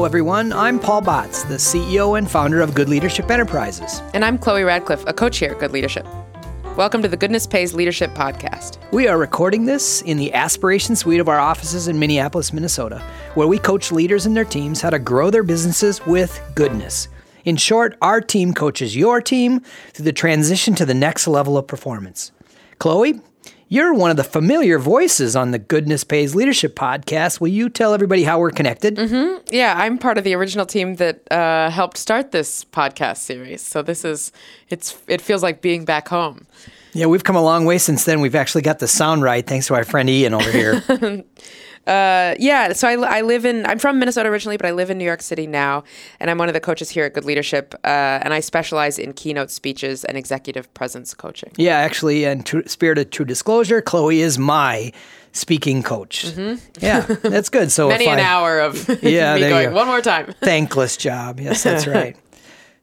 Hello, everyone. I'm Paul Batz, the CEO and founder of Good Leadership Enterprises. And I'm Chloe Radcliffe, a coach here at Good Leadership. Welcome to the Goodness Pays Leadership Podcast. We are recording this in the Aspiration Suite of our offices in Minneapolis, Minnesota, where we coach leaders and their teams how to grow their businesses with goodness. In short, our team coaches your team through the transition to the next level of performance. Chloe, you're one of the familiar voices on the Goodness Pays Leadership podcast. Will you tell everybody how we're connected? Mm-hmm. Yeah, I'm part of the original team that uh, helped start this podcast series. So this is it's it feels like being back home. Yeah, we've come a long way since then. We've actually got the sound right thanks to our friend Ian over here. Uh, yeah, so I, I live in, I'm from Minnesota originally, but I live in New York City now. And I'm one of the coaches here at Good Leadership. Uh, and I specialize in keynote speeches and executive presence coaching. Yeah, actually, in true, spirit of true disclosure, Chloe is my speaking coach. Mm-hmm. Yeah, that's good. So many an I, hour of yeah, me going, one more time. Thankless job. Yes, that's right.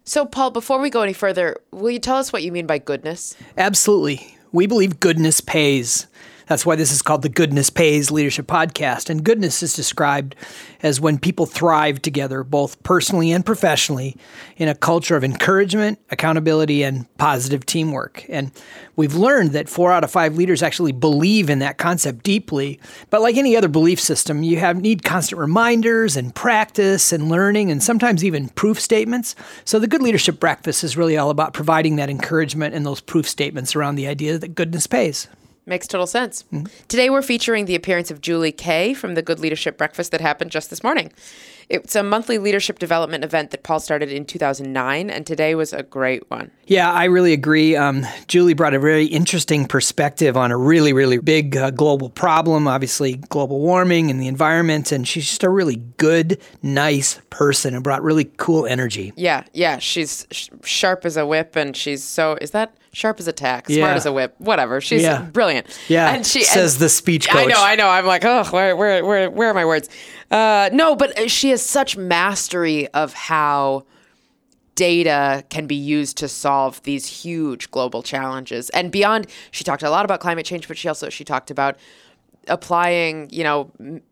So, Paul, before we go any further, will you tell us what you mean by goodness? Absolutely. We believe goodness pays. That's why this is called the Goodness Pays Leadership Podcast. And goodness is described as when people thrive together, both personally and professionally, in a culture of encouragement, accountability, and positive teamwork. And we've learned that four out of five leaders actually believe in that concept deeply. But like any other belief system, you have need constant reminders and practice and learning and sometimes even proof statements. So the Good Leadership Breakfast is really all about providing that encouragement and those proof statements around the idea that goodness pays. Makes total sense. Mm-hmm. Today, we're featuring the appearance of Julie Kae from the Good Leadership Breakfast that happened just this morning. It's a monthly leadership development event that Paul started in 2009, and today was a great one. Yeah, I really agree. Um, Julie brought a very interesting perspective on a really, really big uh, global problem, obviously, global warming and the environment. And she's just a really good, nice person and brought really cool energy. Yeah, yeah. She's sh- sharp as a whip, and she's so, is that? Sharp as a tack, smart yeah. as a whip, whatever. She's yeah. brilliant. Yeah, and she says and, the speech coach. I know, I know. I'm like, oh, where, where, where, where are my words? Uh, no, but she has such mastery of how data can be used to solve these huge global challenges and beyond. She talked a lot about climate change, but she also she talked about applying, you know,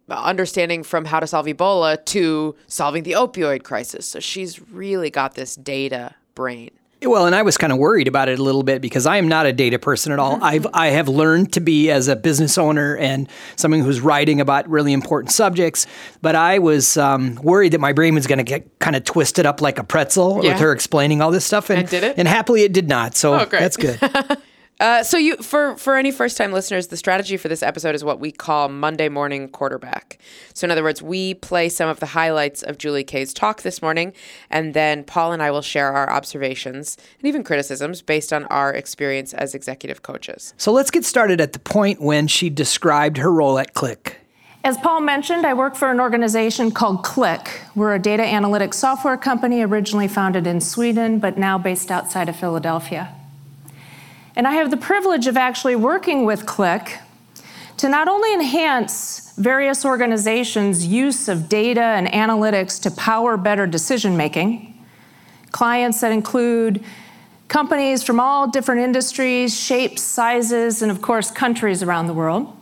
understanding from how to solve Ebola to solving the opioid crisis. So she's really got this data brain. Well, and I was kind of worried about it a little bit because I am not a data person at all. I've I have learned to be as a business owner and someone who's writing about really important subjects. But I was um, worried that my brain was going to get kind of twisted up like a pretzel yeah. with her explaining all this stuff. And, and did it? And happily, it did not. So oh, that's good. Uh, so you for for any first time listeners, the strategy for this episode is what we call Monday morning quarterback. So in other words, we play some of the highlights of Julie Kae's talk this morning, and then Paul and I will share our observations and even criticisms based on our experience as executive coaches. So let's get started at the point when she described her role at Qlik. As Paul mentioned, I work for an organization called Qlik. We're a data analytics software company originally founded in Sweden, but now based outside of Philadelphia. And I have the privilege of actually working with Qlik to not only enhance various organizations' use of data and analytics to power better decision making, clients that include companies from all different industries, shapes, sizes, and of course, countries around the world.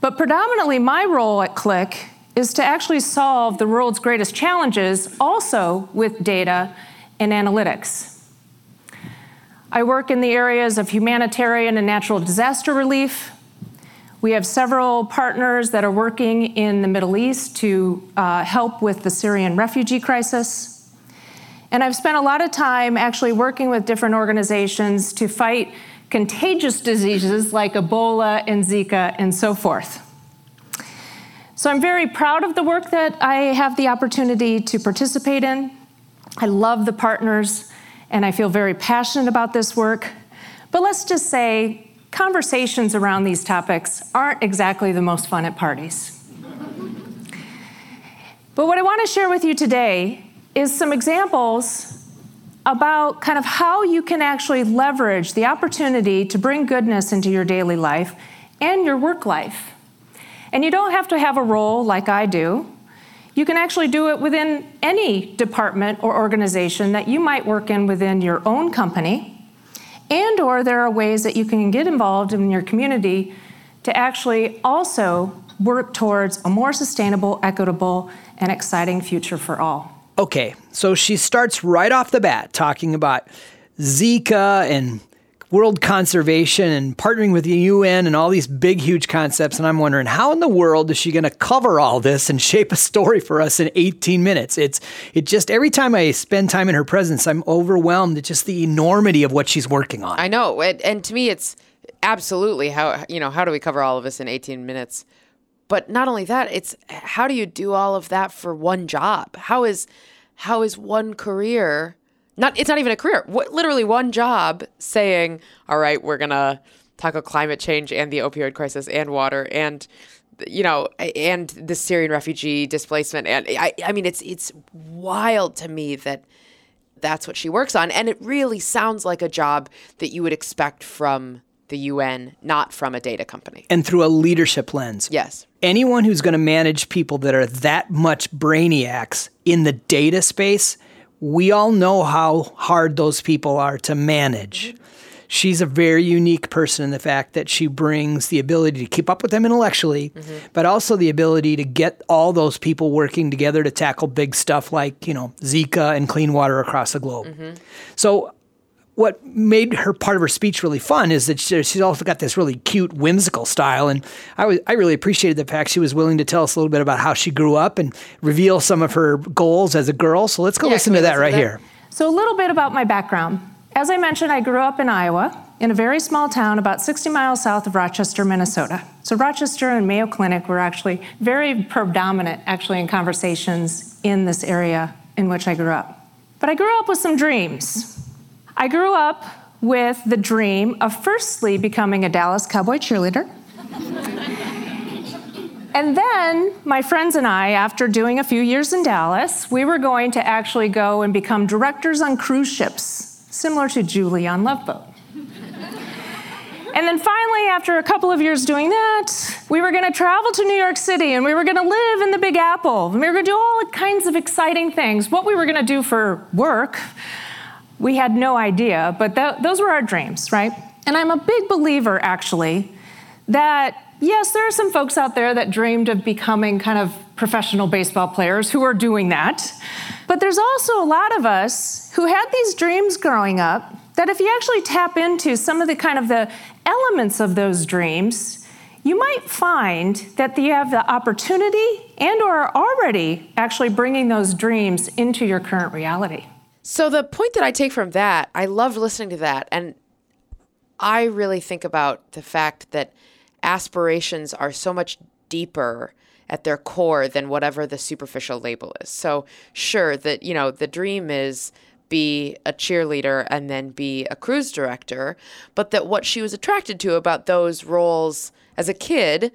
But predominantly, my role at Qlik is to actually solve the world's greatest challenges also with data and analytics. I work in the areas of humanitarian and natural disaster relief. We have several partners that are working in the Middle East to uh, help with the Syrian refugee crisis. And I've spent a lot of time actually working with different organizations to fight contagious diseases like Ebola and Zika and so forth. So I'm very proud of the work that I have the opportunity to participate in. I love the partners and I feel very passionate about this work. But let's just say conversations around these topics aren't exactly the most fun at parties. but what I want to share with you today is some examples about kind of how you can actually leverage the opportunity to bring goodness into your daily life and your work life. And you don't have to have a role like I do. You can actually do it within any department or organization that you might work in within your own company. And or there are ways that you can get involved in your community to actually also work towards a more sustainable, equitable, and exciting future for all. Okay, so she starts right off the bat talking about Zika and world conservation and partnering with the UN and all these big, huge concepts. And I'm wondering, how in the world is she going to cover all this and shape a story for us in 18 minutes? It's it just every time I spend time in her presence, I'm overwhelmed at just the enormity of what she's working on. I know, and, and to me, it's absolutely how you know how do we cover all of this in 18 minutes? But not only that, it's how do you do all of that for one job? How is how is one career? Not it's not even a career. What, literally one job saying, "All right, we're gonna tackle climate change and the opioid crisis and water and." you know, and the Syrian refugee displacement, and I, I mean, it's it's wild to me that that's what she works on, and it really sounds like a job that you would expect from the UN, not from a data company. And through a leadership lens. Yes. Anyone who's going to manage people that are that much brainiacs in the data space, we all know how hard those people are to manage. She's a very unique person in the fact that she brings the ability to keep up with them intellectually, mm-hmm. but also the ability to get all those people working together to tackle big stuff like, you know, Zika and clean water across the globe. Mm-hmm. So what made her part of her speech really fun is that she's also got this really cute, whimsical style. And I, was, I really appreciated the fact she was willing to tell us a little bit about how she grew up and reveal some of her goals as a girl. So let's go yeah, listen to that right that? here. So, a little bit about my background. As I mentioned, I grew up in Iowa, in a very small town about 60 miles south of Rochester, Minnesota. So, Rochester and Mayo Clinic were actually very predominant, actually, in conversations in this area in which I grew up. But I grew up with some dreams. I grew up with the dream of firstly becoming a Dallas Cowboy cheerleader. and then my friends and I, after doing a few years in Dallas, we were going to actually go and become directors on cruise ships, similar to Julie on Love Boat. And then finally, after a couple of years doing that, we were going to travel to New York City and we were going to live in the Big Apple. And we were going to do all kinds of exciting things. What we were going to do for work we had no idea, but th- those were our dreams, right? And I'm a big believer, actually, that yes, there are some folks out there that dreamed of becoming kind of professional baseball players who are doing that. But there's also a lot of us who had these dreams growing up that if you actually tap into some of the kind of the elements of those dreams, you might find that you have the opportunity and or are already actually bringing those dreams into your current reality. So the point that I take from that, I loved listening to that, and I really think about the fact that aspirations are so much deeper at their core than whatever the superficial label is. So sure that you know the dream is be a cheerleader and then be a cruise director, but that what she was attracted to about those roles as a kid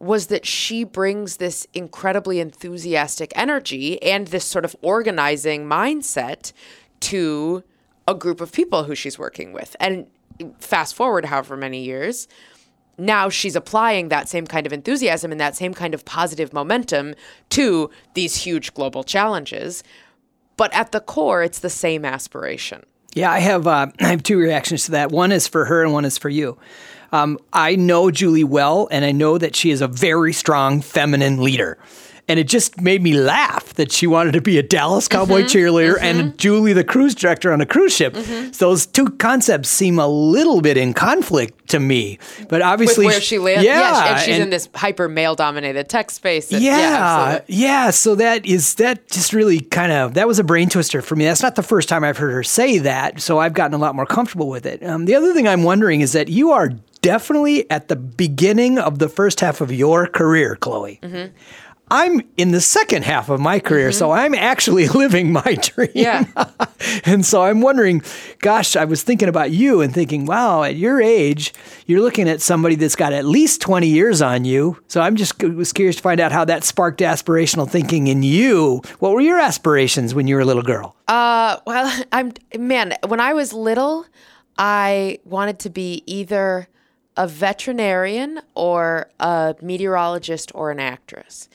was that she brings this incredibly enthusiastic energy and this sort of organizing mindset to a group of people who she's working with. And fast forward however many years, now she's applying that same kind of enthusiasm and that same kind of positive momentum to these huge global challenges. But at the core, it's the same aspiration. Yeah, I have uh, I have two reactions to that. One is for her, and one is for you. Um, I know Julie well, and I know that she is a very strong feminine leader. And it just made me laugh that she wanted to be a Dallas Cowboy mm-hmm, cheerleader mm-hmm. and Julie, the cruise director on a cruise ship. Mm-hmm. So those two concepts seem a little bit in conflict to me. But obviously, With where she lands, yeah, yeah and she's and, in this hyper male dominated tech space. That, yeah, yeah, yeah. So that is that just really kind of that was a brain twister for me. That's not the first time I've heard her say that. So I've gotten a lot more comfortable with it. Um, the other thing I'm wondering is that you are definitely at the beginning of the first half of your career, Chloe. Mm-hmm. I'm in the second half of my career, mm-hmm. so I'm actually living my dream. Yeah. and so I'm wondering, gosh, I was thinking about you and thinking, wow, at your age, you're looking at somebody that's got at least 20 years on you. So I'm just was curious to find out how that sparked aspirational thinking in you. What were your aspirations when you were a little girl? Uh, well, I'm man, when I was little, I wanted to be either a veterinarian or a meteorologist or an actress.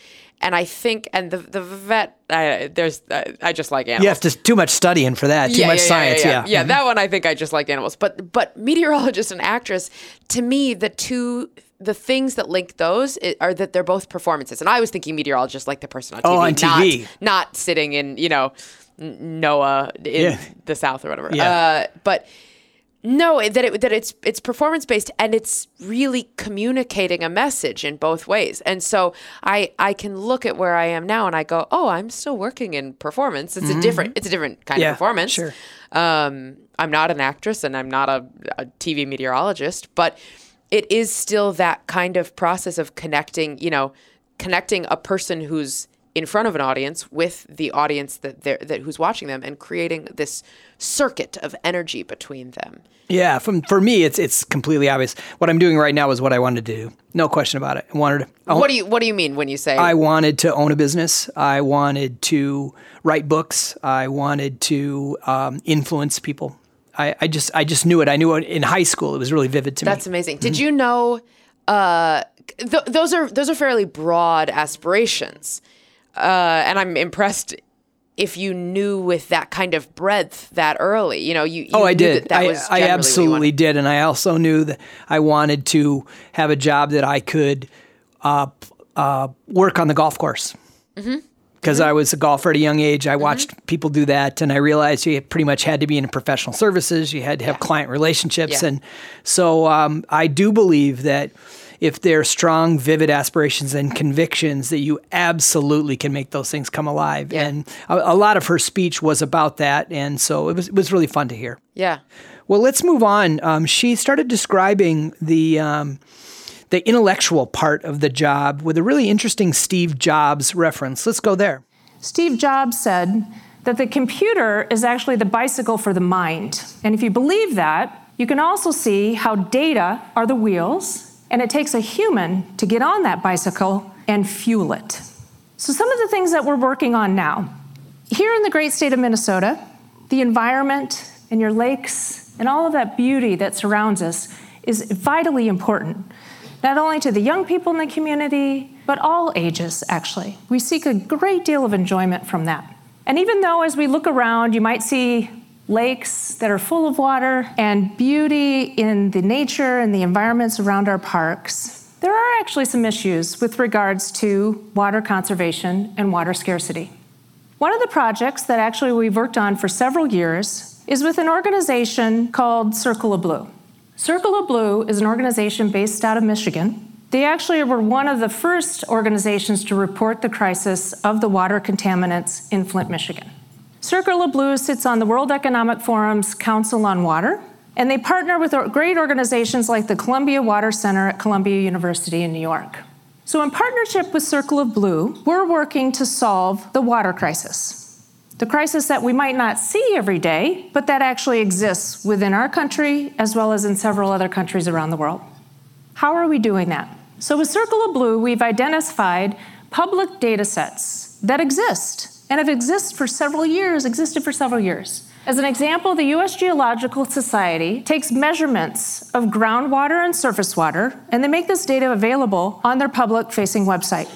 And I think, and the the vet, I, there's, I just like animals. You have to too much studying for that. Too yeah, much yeah, science. Yeah, yeah, yeah. Mm-hmm. that one I think I just like animals. But but meteorologist and actress, to me, the two the things that link those are that they're both performances. And I was thinking meteorologist like the person on TV, Oh, on not, TV. not sitting in, you know, N- NOAA in Yeah. the South or whatever. Yeah. Uh, but no, that it, that it's it's performance based and it's really communicating a message in both ways. And so I I can look at where I am now and I go, oh, I'm still working in performance. It's a different it's a different kind Mm-hmm. Yeah, of performance. sure. Um, I'm not an actress and I'm not a, a TV meteorologist, but it is still that kind of process of connecting. You know, connecting a person who's in front of an audience with the audience that they're that who's watching them and creating this circuit of energy between them. Yeah, from for me, it's it's completely obvious. What I'm doing right now is what I wanted to do. No question about it. I wanted. I, What do you What do you mean when you say? I wanted to own a business. I wanted to write books. I wanted to um, influence people. I, I just I just knew it. I knew it in high school. It was really vivid to That's me. That's amazing. Did you know? Uh, th- those are those are fairly broad aspirations, uh, and I'm impressed if you knew with that kind of breadth that early. You know, you. you Oh, I did. That, that I, was I generally what you absolutely did, and I also knew that I wanted to have a job that I could uh, uh, work on the golf course. Mm-hmm. Because I was a golfer at a young age, I watched people do that, and I realized you pretty much had to be in professional services. You had to have client relationships, Yeah. and so um, I do believe that if there are strong, vivid aspirations and convictions, that you absolutely can make those things come alive. Yeah. And a, a lot of her speech was about that, and so it was it was really fun to hear. Yeah. Well, let's move on. Um, she started describing the um, the intellectual part of the job with a really interesting Steve Jobs reference. Let's go there. Steve Jobs said that the computer is actually the bicycle for the mind. And if you believe that, you can also see how data are the wheels, and it takes a human to get on that bicycle and fuel it. So, some of the things that we're working on now here in the great state of Minnesota, the environment and your lakes and all of that beauty that surrounds us is vitally important, not only to the young people in the community, but all ages, actually. We seek a great deal of enjoyment from that. And even though as we look around, you might see lakes that are full of water and beauty in the nature and the environments around our parks, there are actually some issues with regards to water conservation and water scarcity. One of the projects that actually we've worked on for several years is with an organization called Circle of Blue. Circle of Blue is an organization based out of Michigan. They actually were one of the first organizations to report the crisis of the water contaminants in Flint, Michigan. Circle of Blue sits on the World Economic Forum's Council on Water, and they partner with great organizations like the Columbia Water Center at Columbia University in New York. So, in partnership with Circle of Blue, we're working to solve the water crisis. The crisis that we might not see every day, but that actually exists within our country as well as in several other countries around the world. How are we doing that? So, with Circle of Blue, we've identified public data sets that exist and have existed for several years, existed for several years. As an example, the US Geological Society takes measurements of groundwater and surface water, and they make this data available on their public facing website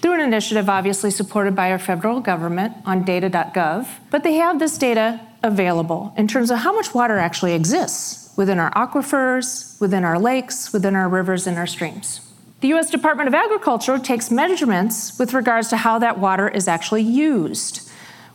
through an initiative obviously supported by our federal government on data.gov. But they have this data available in terms of how much water actually exists within our aquifers, within our lakes, within our rivers, and our streams. The US Department of Agriculture takes measurements with regards to how that water is actually used,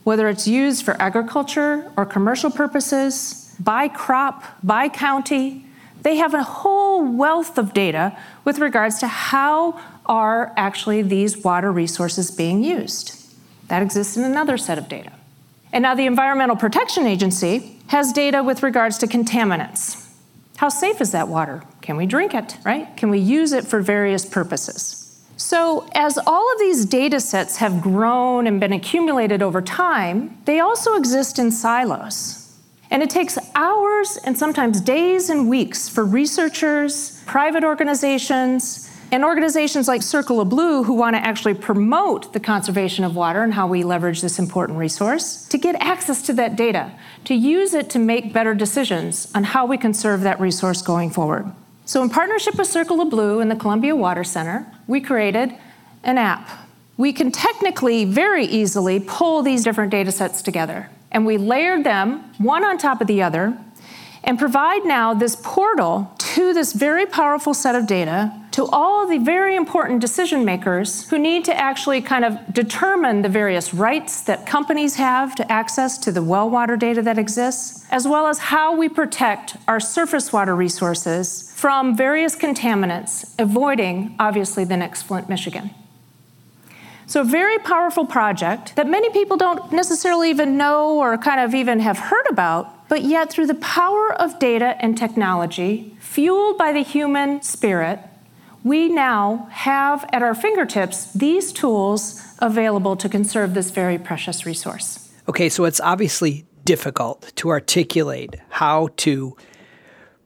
whether it's used for agriculture or commercial purposes, by crop, by county. They have a whole wealth of data with regards to how are actually these water resources being used. That exists in another set of data. And now the Environmental Protection Agency has data with regards to contaminants. How safe is that water? Can we drink it, right? Can we use it for various purposes? So, as all of these data sets have grown and been accumulated over time, they also exist in silos. And it takes hours and sometimes days and weeks for researchers, private organizations, and organizations like Circle of Blue, who want to actually promote the conservation of water and how we leverage this important resource, to get access to that data, to use it to make better decisions on how we conserve that resource going forward. So, in partnership with Circle of Blue and the Columbia Water Center, we created an app. We can technically very easily pull these different data sets together, and we layered them one on top of the other. And provide now this portal to this very powerful set of data to all the very important decision makers who need to actually kind of determine the various rights that companies have to access to the well water data that exists, as well as how we protect our surface water resources from various contaminants, avoiding, obviously, the next Flint, Michigan. So, a very powerful project that many people don't necessarily even know or kind of even have heard about, but yet through the power of data and technology, fueled by the human spirit, we now have at our fingertips these tools available to conserve this very precious resource. Okay, so it's obviously difficult to articulate how to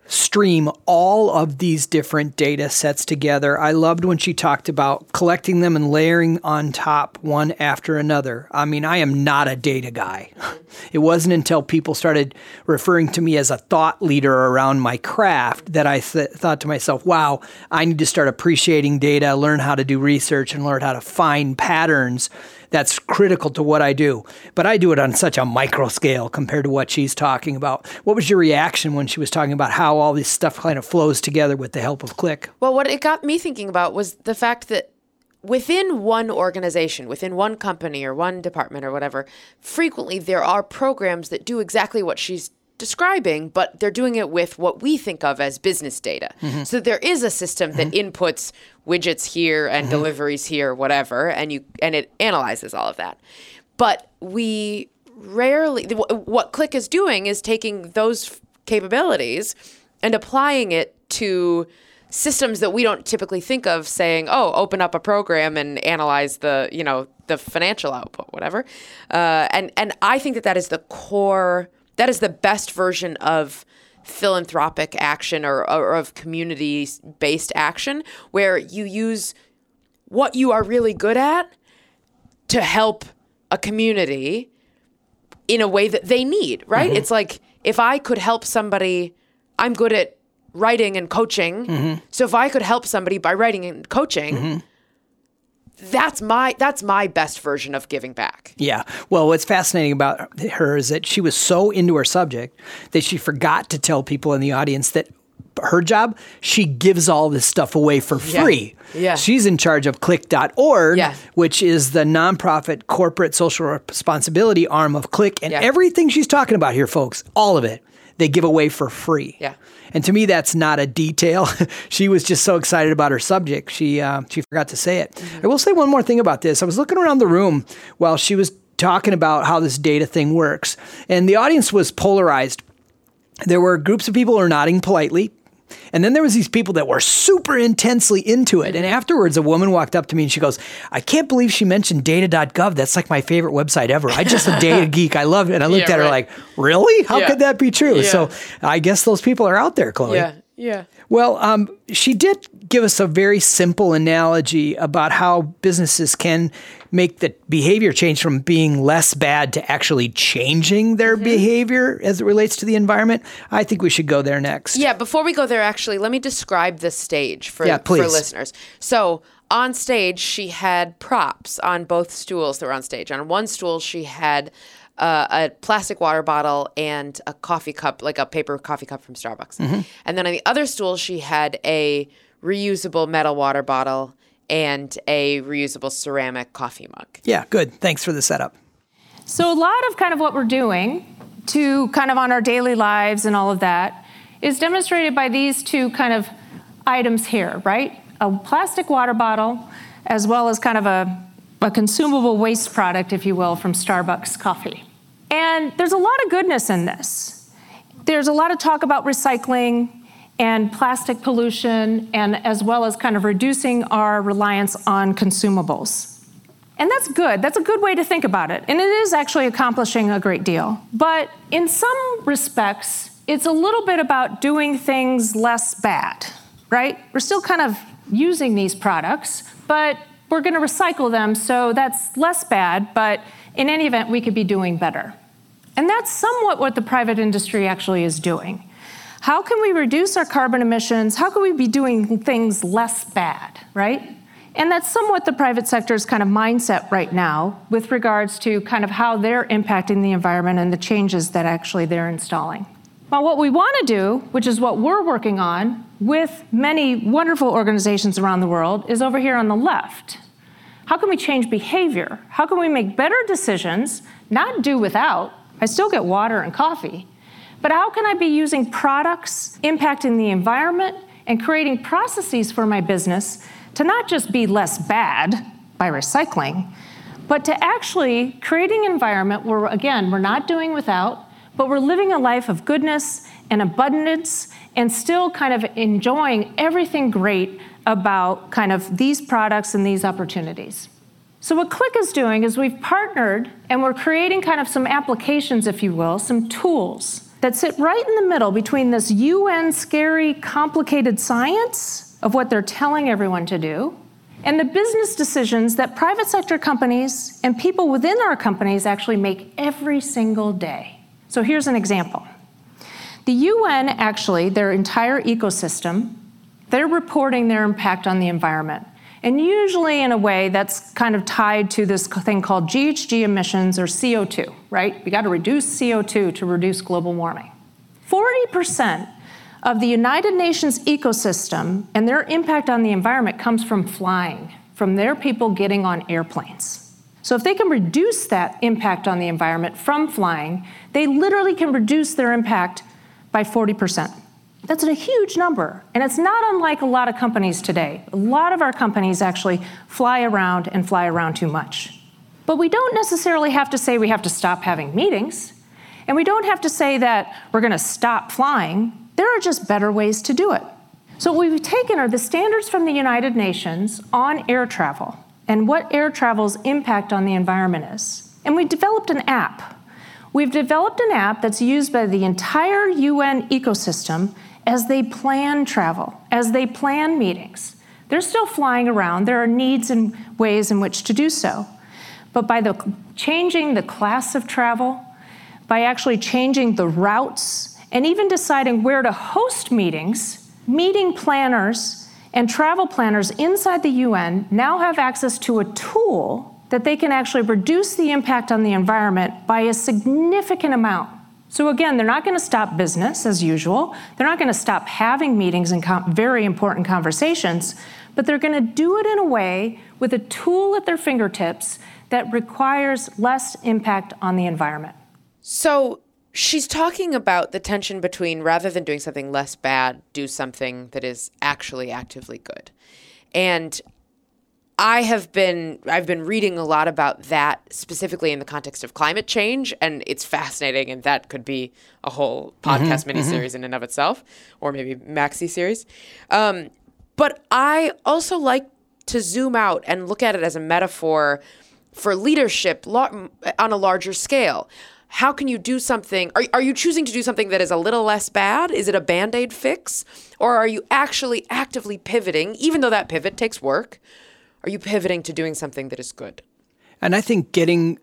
stream all of these different data sets together. I loved when she talked about collecting them and layering on top one after another. I mean, I am not a data guy. It wasn't until people started referring to me as a thought leader around my craft that I th- thought to myself, wow, I need to start appreciating data, learn how to do research, and learn how to find patterns that's critical to what I do. But I do it on such a micro scale compared to what she's talking about. What was your reaction when she was talking about how all this stuff kind of flows together with the help of Qlik? Well, what it got me thinking about was the fact that within one organization, within one company or one department or whatever, frequently there are programs that do exactly what she's describing, but they're doing it with what we think of as business data. Mm-hmm. So there is a system that mm-hmm. inputs widgets here and mm-hmm. deliveries here, whatever, and you and it analyzes all of that. But we rarely what Qlik is doing is taking those capabilities and applying it to systems that we don't typically think of saying oh open up a program and analyze the you know the financial output whatever uh, and and i think that that is the core that is the best version of philanthropic action or, or of community based action where you use what you are really good at to help a community in a way that they need, right? Mm-hmm. It's like if I could help somebody, I'm good at writing and coaching. Mm-hmm. So if I could help somebody by writing and coaching, mm-hmm that's my that's my best version of giving back. Yeah. Well, what's fascinating about her is that she was so into her subject that she forgot to tell people in the audience that her job, she gives all this stuff away for free. Yeah. yeah. She's in charge of qlik.org, yeah. which is the nonprofit corporate social responsibility arm of Qlik. And yeah. everything she's talking about here, folks, all of it, they give away for free. Yeah. And to me, that's not a detail. she was just so excited about her subject, she uh, she forgot to say it. Mm-hmm. I will say one more thing about this. I was looking around the room while she was talking about how this data thing works, and the audience was polarized. There were groups of people who are nodding politely, and then there was these people that were super intensely into it. And afterwards, a woman walked up to me and she goes, "I can't believe she mentioned data.gov. That's like my favorite website ever. I just a data geek. I love it." And I looked yeah, at her like, "Really? How yeah. could that be true?" Yeah. So I guess those people are out there, Chloe. Yeah. Yeah. Well, um, she did give us a very simple analogy about how businesses can make the behavior change from being less bad to actually changing their mm-hmm. behavior as it relates to the environment. I think we should go there next. Yeah, before we go there, actually, let me describe the stage for, yeah, for listeners. So, on stage, she had props on both stools that were on stage. On one stool, she had uh, a plastic water bottle and a coffee cup, like a paper coffee cup from Starbucks. Mm-hmm. And then on the other stool, she had a reusable metal water bottle and a reusable ceramic coffee mug. Yeah, good. Thanks for the setup. So, a lot of kind of what we're doing to kind of on our daily lives and all of that is demonstrated by these two kind of items here, right? A plastic water bottle, as well as kind of a, a consumable waste product, if you will, from Starbucks coffee. And there's a lot of goodness in this. There's a lot of talk about recycling and plastic pollution, and as well as kind of reducing our reliance on consumables. And that's good. That's a good way to think about it. And it is actually accomplishing a great deal. But in some respects, it's a little bit about doing things less bad, right? We're still kind of using these products, but we're going to recycle them, so that's less bad, but in any event, we could be doing better. And that's somewhat what the private industry actually is doing. How can we reduce our carbon emissions? How can we be doing things less bad, right? And that's somewhat the private sector's kind of mindset right now with regards to kind of how they're impacting the environment and the changes that actually they're installing. But what we want to do, which is what we're working on with many wonderful organizations around the world, is over here on the left. How can we change behavior? How can we make better decisions, not do without? I still get water and coffee. But how can I be using products impacting the environment and creating processes for my business to not just be less bad by recycling, but to actually creating an environment where, again, we're not doing without, but we're living a life of goodness and abundance and still kind of enjoying everything great about kind of these products and these opportunities. So, what Qlik is doing is we've partnered and we're creating kind of some applications, if you will, some tools that sit right in the middle between this UN scary, complicated science of what they're telling everyone to do and the business decisions that private sector companies and people within our companies actually make every single day. So, here's an example. The UN actually, their entire ecosystem, they're reporting their impact on the environment. And usually in a way that's kind of tied to this thing called GHG emissions or CO2, right? We got to reduce CO2 to reduce global warming. 40% of the United Nations ecosystem and their impact on the environment comes from flying, from their people getting on airplanes. So if they can reduce that impact on the environment from flying, they literally can reduce their impact by 40%. That's a huge number. And it's not unlike a lot of companies today. A lot of our companies actually fly around and fly around too much. But we don't necessarily have to say we have to stop having meetings. And we don't have to say that we're going to stop flying. There are just better ways to do it. So, what we've taken are the standards from the United Nations on air travel and what air travel's impact on the environment is. And we developed an app. We've developed an app that's used by the entire UN ecosystem as they plan travel, as they plan meetings. They're still flying around. There are needs and ways in which to do so. But by the changing the class of travel, by actually changing the routes, and even deciding where to host meetings, meeting planners and travel planners inside the UN now have access to a tool that they can actually reduce the impact on the environment by a significant amount. So, again, they're not going to stop business as usual. They're not going to stop having meetings and com- very important conversations, but they're going to do it in a way with a tool at their fingertips that requires less impact on the environment. So, she's talking about the tension between rather than doing something less bad, do something that is actually actively good. And I have been I've been reading a lot about that specifically in the context of climate change, and it's fascinating, and that could be a whole podcast mm-hmm, miniseries mm-hmm. in and of itself, or maybe maxi series. Um, but I also like to zoom out and look at it as a metaphor for leadership on a larger scale. How can you do something? Are, are you choosing to do something that is a little less bad? Is it a band aid fix? Or are you actually actively pivoting, even though that pivot takes work? Are you pivoting to doing something that is good? And I think getting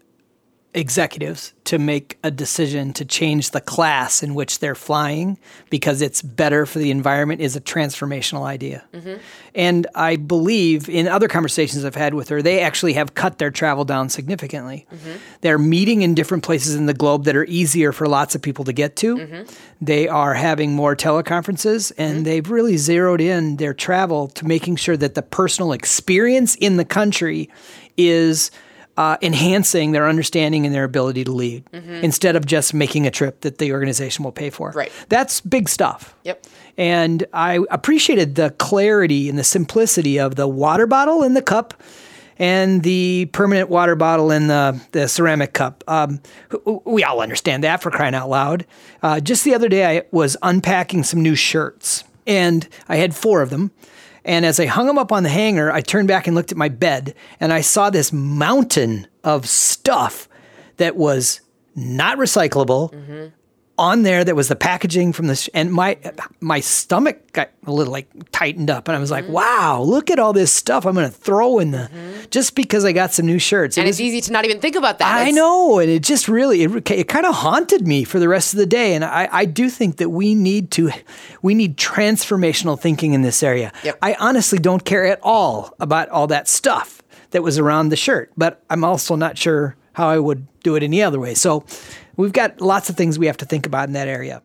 executives to make a decision to change the class in which they're flying because it's better for the environment is a transformational idea. Mm-hmm. And I believe in other conversations I've had with her, they actually have cut their travel down significantly. Mm-hmm. They're meeting in different places in the globe that are easier for lots of people to get to. Mm-hmm. They are having more teleconferences and mm-hmm. they've really zeroed in their travel to making sure that the personal experience in the country is uh, enhancing their understanding and their ability to lead mm-hmm. instead of just making a trip that the organization will pay for. Right. That's big stuff. Yep. And I appreciated the clarity and the simplicity of the water bottle in the cup and the permanent water bottle in the, the ceramic cup. Um, we all understand that for crying out loud. Uh, just the other day, I was unpacking some new shirts, and I had four of them. And as I hung them up on the hanger, I turned back and looked at my bed and I saw this mountain of stuff that was not recyclable, mm-hmm on there that was the packaging from this and my my stomach got a little like tightened up and I was like, mm-hmm. "Wow, look at all this stuff I'm going to throw in the mm-hmm. just because I got some new shirts." And it it's easy to not even think about that. I it's, know, and it just really it, it kind of haunted me for the rest of the day and I I do think that we need to we need transformational thinking in this area. Yep. I honestly don't care at all about all that stuff that was around the shirt, but I'm also not sure how I would do it any other way. So we've got lots of things we have to think about in that area.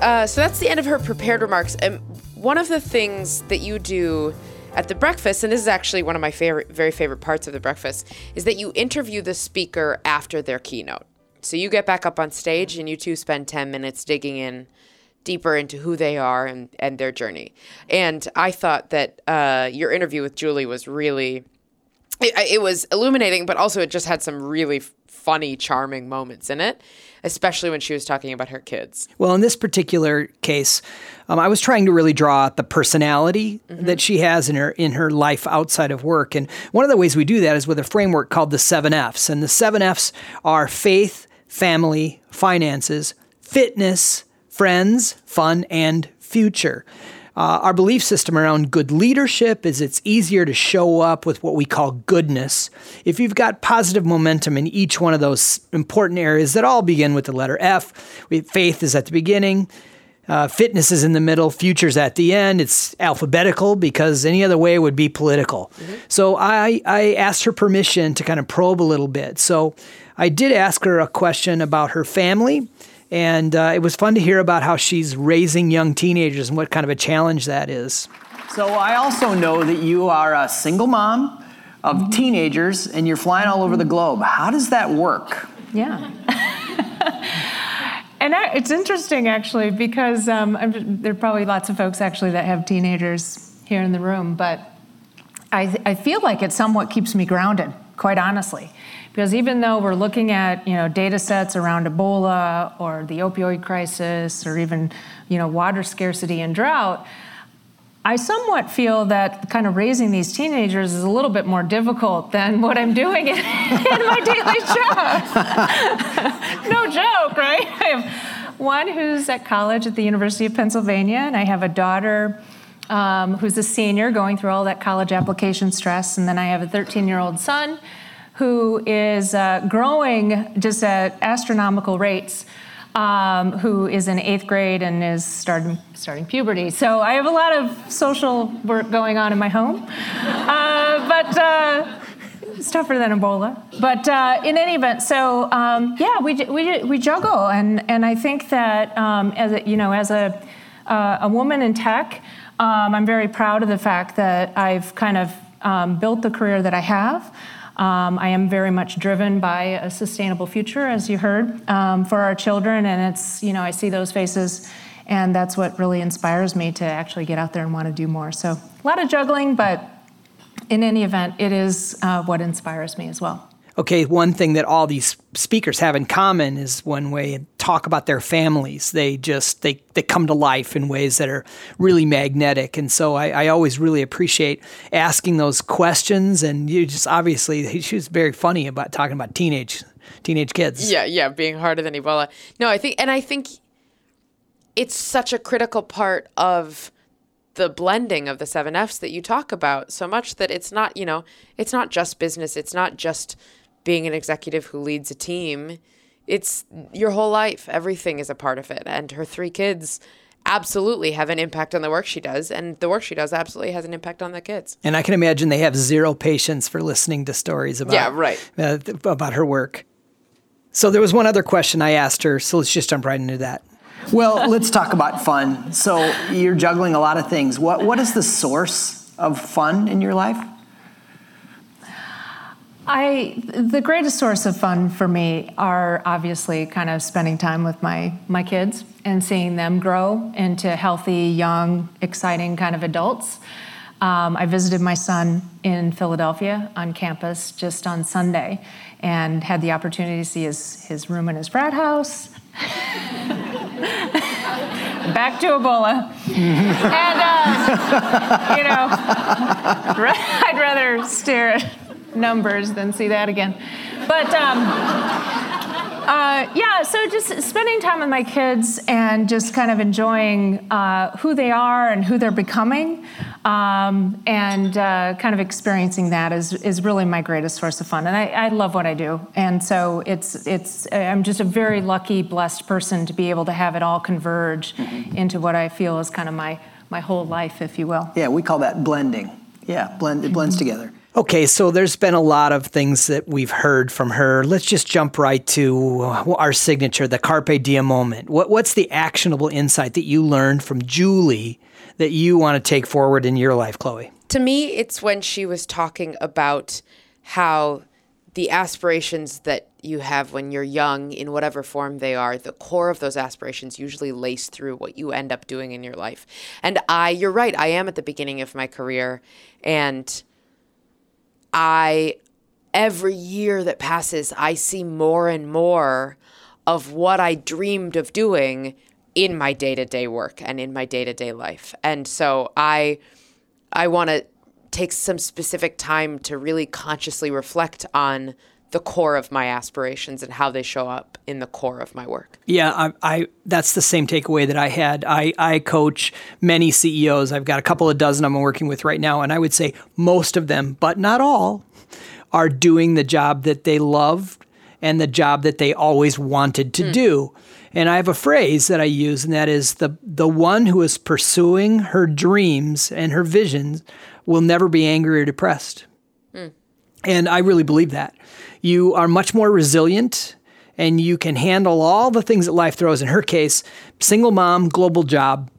Uh, so that's the end of her prepared remarks. And one of the things that you do at the breakfast, and this is actually one of my favorite, very favorite parts of the breakfast, is that you interview the speaker after their keynote. So you get back up on stage and you two spend 10 minutes digging in deeper into who they are and, and their journey. And I thought that uh, your interview with Julie was really, it, it was illuminating, but also it just had some really funny, charming moments in it, especially when she was talking about her kids. Well, in this particular case, um, I was trying to really draw out the personality mm-hmm. that she has in her in her life outside of work, and one of the ways we do that is with a framework called the seven Fs, and the seven Fs are faith, family, finances, fitness, friends, fun, and future. Uh, our belief system around good leadership is it's easier to show up with what we call goodness if you've got positive momentum in each one of those important areas that all begin with the letter F. Faith is at the beginning, uh, fitness is in the middle, future's at the end. It's alphabetical because any other way would be political. Mm-hmm. So I, I asked her permission to kind of probe a little bit. So I did ask her a question about her family and uh, it was fun to hear about how she's raising young teenagers and what kind of a challenge that is. So, I also know that you are a single mom of teenagers and you're flying all over the globe. How does that work? Yeah. and it's interesting actually because um, there are probably lots of folks actually that have teenagers here in the room, but I, I feel like it somewhat keeps me grounded, quite honestly. Because even though we're looking at you know data sets around Ebola or the opioid crisis or even you know water scarcity and drought, I somewhat feel that kind of raising these teenagers is a little bit more difficult than what I'm doing in, in my daily job. no joke, right? I have one who's at college at the University of Pennsylvania, and I have a daughter um, who's a senior going through all that college application stress, and then I have a 13 year old son who is uh, growing just at astronomical rates. Um, who is in eighth grade and is starting starting puberty. So I have a lot of social work going on in my home, uh, but. Uh, it's tougher than Ebola, but uh, in any event, so um, yeah, we, we, we juggle, and, and I think that um, as a, you know, as a uh, a woman in tech, um, I'm very proud of the fact that I've kind of um, built the career that I have. Um, I am very much driven by a sustainable future, as you heard, um, for our children. And it's, you know, I see those faces, and that's what really inspires me to actually get out there and want to do more. So a lot of juggling, but in any event, it is uh, what inspires me as well okay, one thing that all these speakers have in common is one way talk about their families. They just they they come to life in ways that are really magnetic, and so I, I always really appreciate asking those questions. And you just obviously she was very funny about talking about teenage teenage kids. Yeah, yeah, being harder than Ebola. No, I think, and I think it's such a critical part of the blending of the seven F's that you talk about so much that it's not, you know, it's not just business. It's not just being an executive who leads a team, it's your whole life. Everything is a part of it. And her three kids absolutely have an impact on the work she does. And the work she does absolutely has an impact on the kids. And I can imagine they have zero patience for listening to stories about, yeah, right. Uh, about her work. So there was one other question I asked her. So let's just jump right into that. Well, let's talk about fun. So you're juggling a lot of things. What what is the source of fun in your life? I the greatest source of fun for me are obviously kind of spending time with my my kids and seeing them grow into healthy, young, exciting kind of adults. Um, I visited my son in Philadelphia on campus just on Sunday, and had the opportunity to see his his room in his frat house. Back to Ebola, and uh, you know, I'd rather stare at numbers than see that again. But um, uh, yeah, so just spending time with my kids and just kind of enjoying uh, who they are and who they're becoming, um, and uh, kind of experiencing that is is really my greatest source of fun. And I, I, love what I do, and so it's it's I'm just a very lucky, blessed person to be able to have it all converge into what I feel is kind of my my whole life, if you will. Yeah, we call that blending. Yeah, blend it blends together. Okay, so there's been a lot of things that we've heard from her. Let's just jump right to uh, our signature, the Carpe Diem moment. What, what's the actionable insight that you learned from Julie that you want to take forward in your life, Chloe? To me, it's when she was talking about how the aspirations that you have when you're young, in whatever form they are, the core of those aspirations usually lace through what you end up doing in your life. And I, you're right, I am at the beginning of my career. And I, every year that passes, I see more and more of what I dreamed of doing in my day to day work and in my day to day life. And so I, I want to take some specific time to really consciously reflect on the core of my aspirations and how they show up in the core of my work. Yeah, I, I, that's the same takeaway that I had. I, I coach many CEOs. I've got a couple of dozen I'm working with right now, and I would say most of them, but not all, are doing the job that they love and the job that they always wanted to mm. do. And I have a phrase that I use, and that is the the one who is pursuing her dreams and her visions will never be angry or depressed. Mm. And I really believe that. You are much more resilient and you can handle all the things that life throws. In her case, single mom, global job,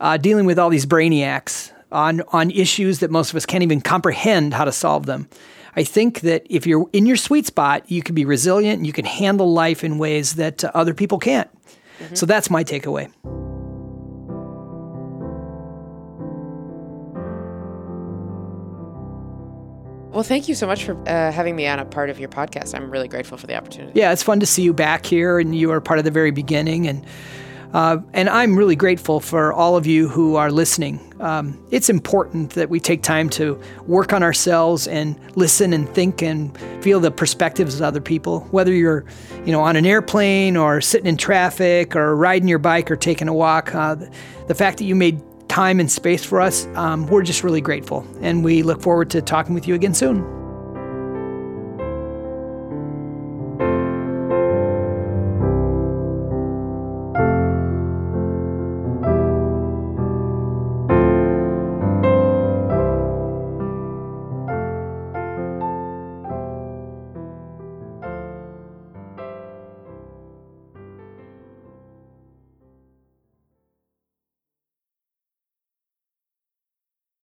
uh, dealing with all these brainiacs on, on issues that most of us can't even comprehend how to solve them. I think that if you're in your sweet spot, you can be resilient and you can handle life in ways that uh, other people can't. Mm-hmm. So that's my takeaway. Well, thank you so much for uh, having me on a part of your podcast. I'm really grateful for the opportunity. Yeah, it's fun to see you back here, and you are part of the very beginning. And uh, and I'm really grateful for all of you who are listening. Um, it's important that we take time to work on ourselves and listen and think and feel the perspectives of other people. Whether you're, you know, on an airplane or sitting in traffic or riding your bike or taking a walk, uh, the fact that you made time and space for us, um, we're just really grateful. And we look forward to talking with you again soon.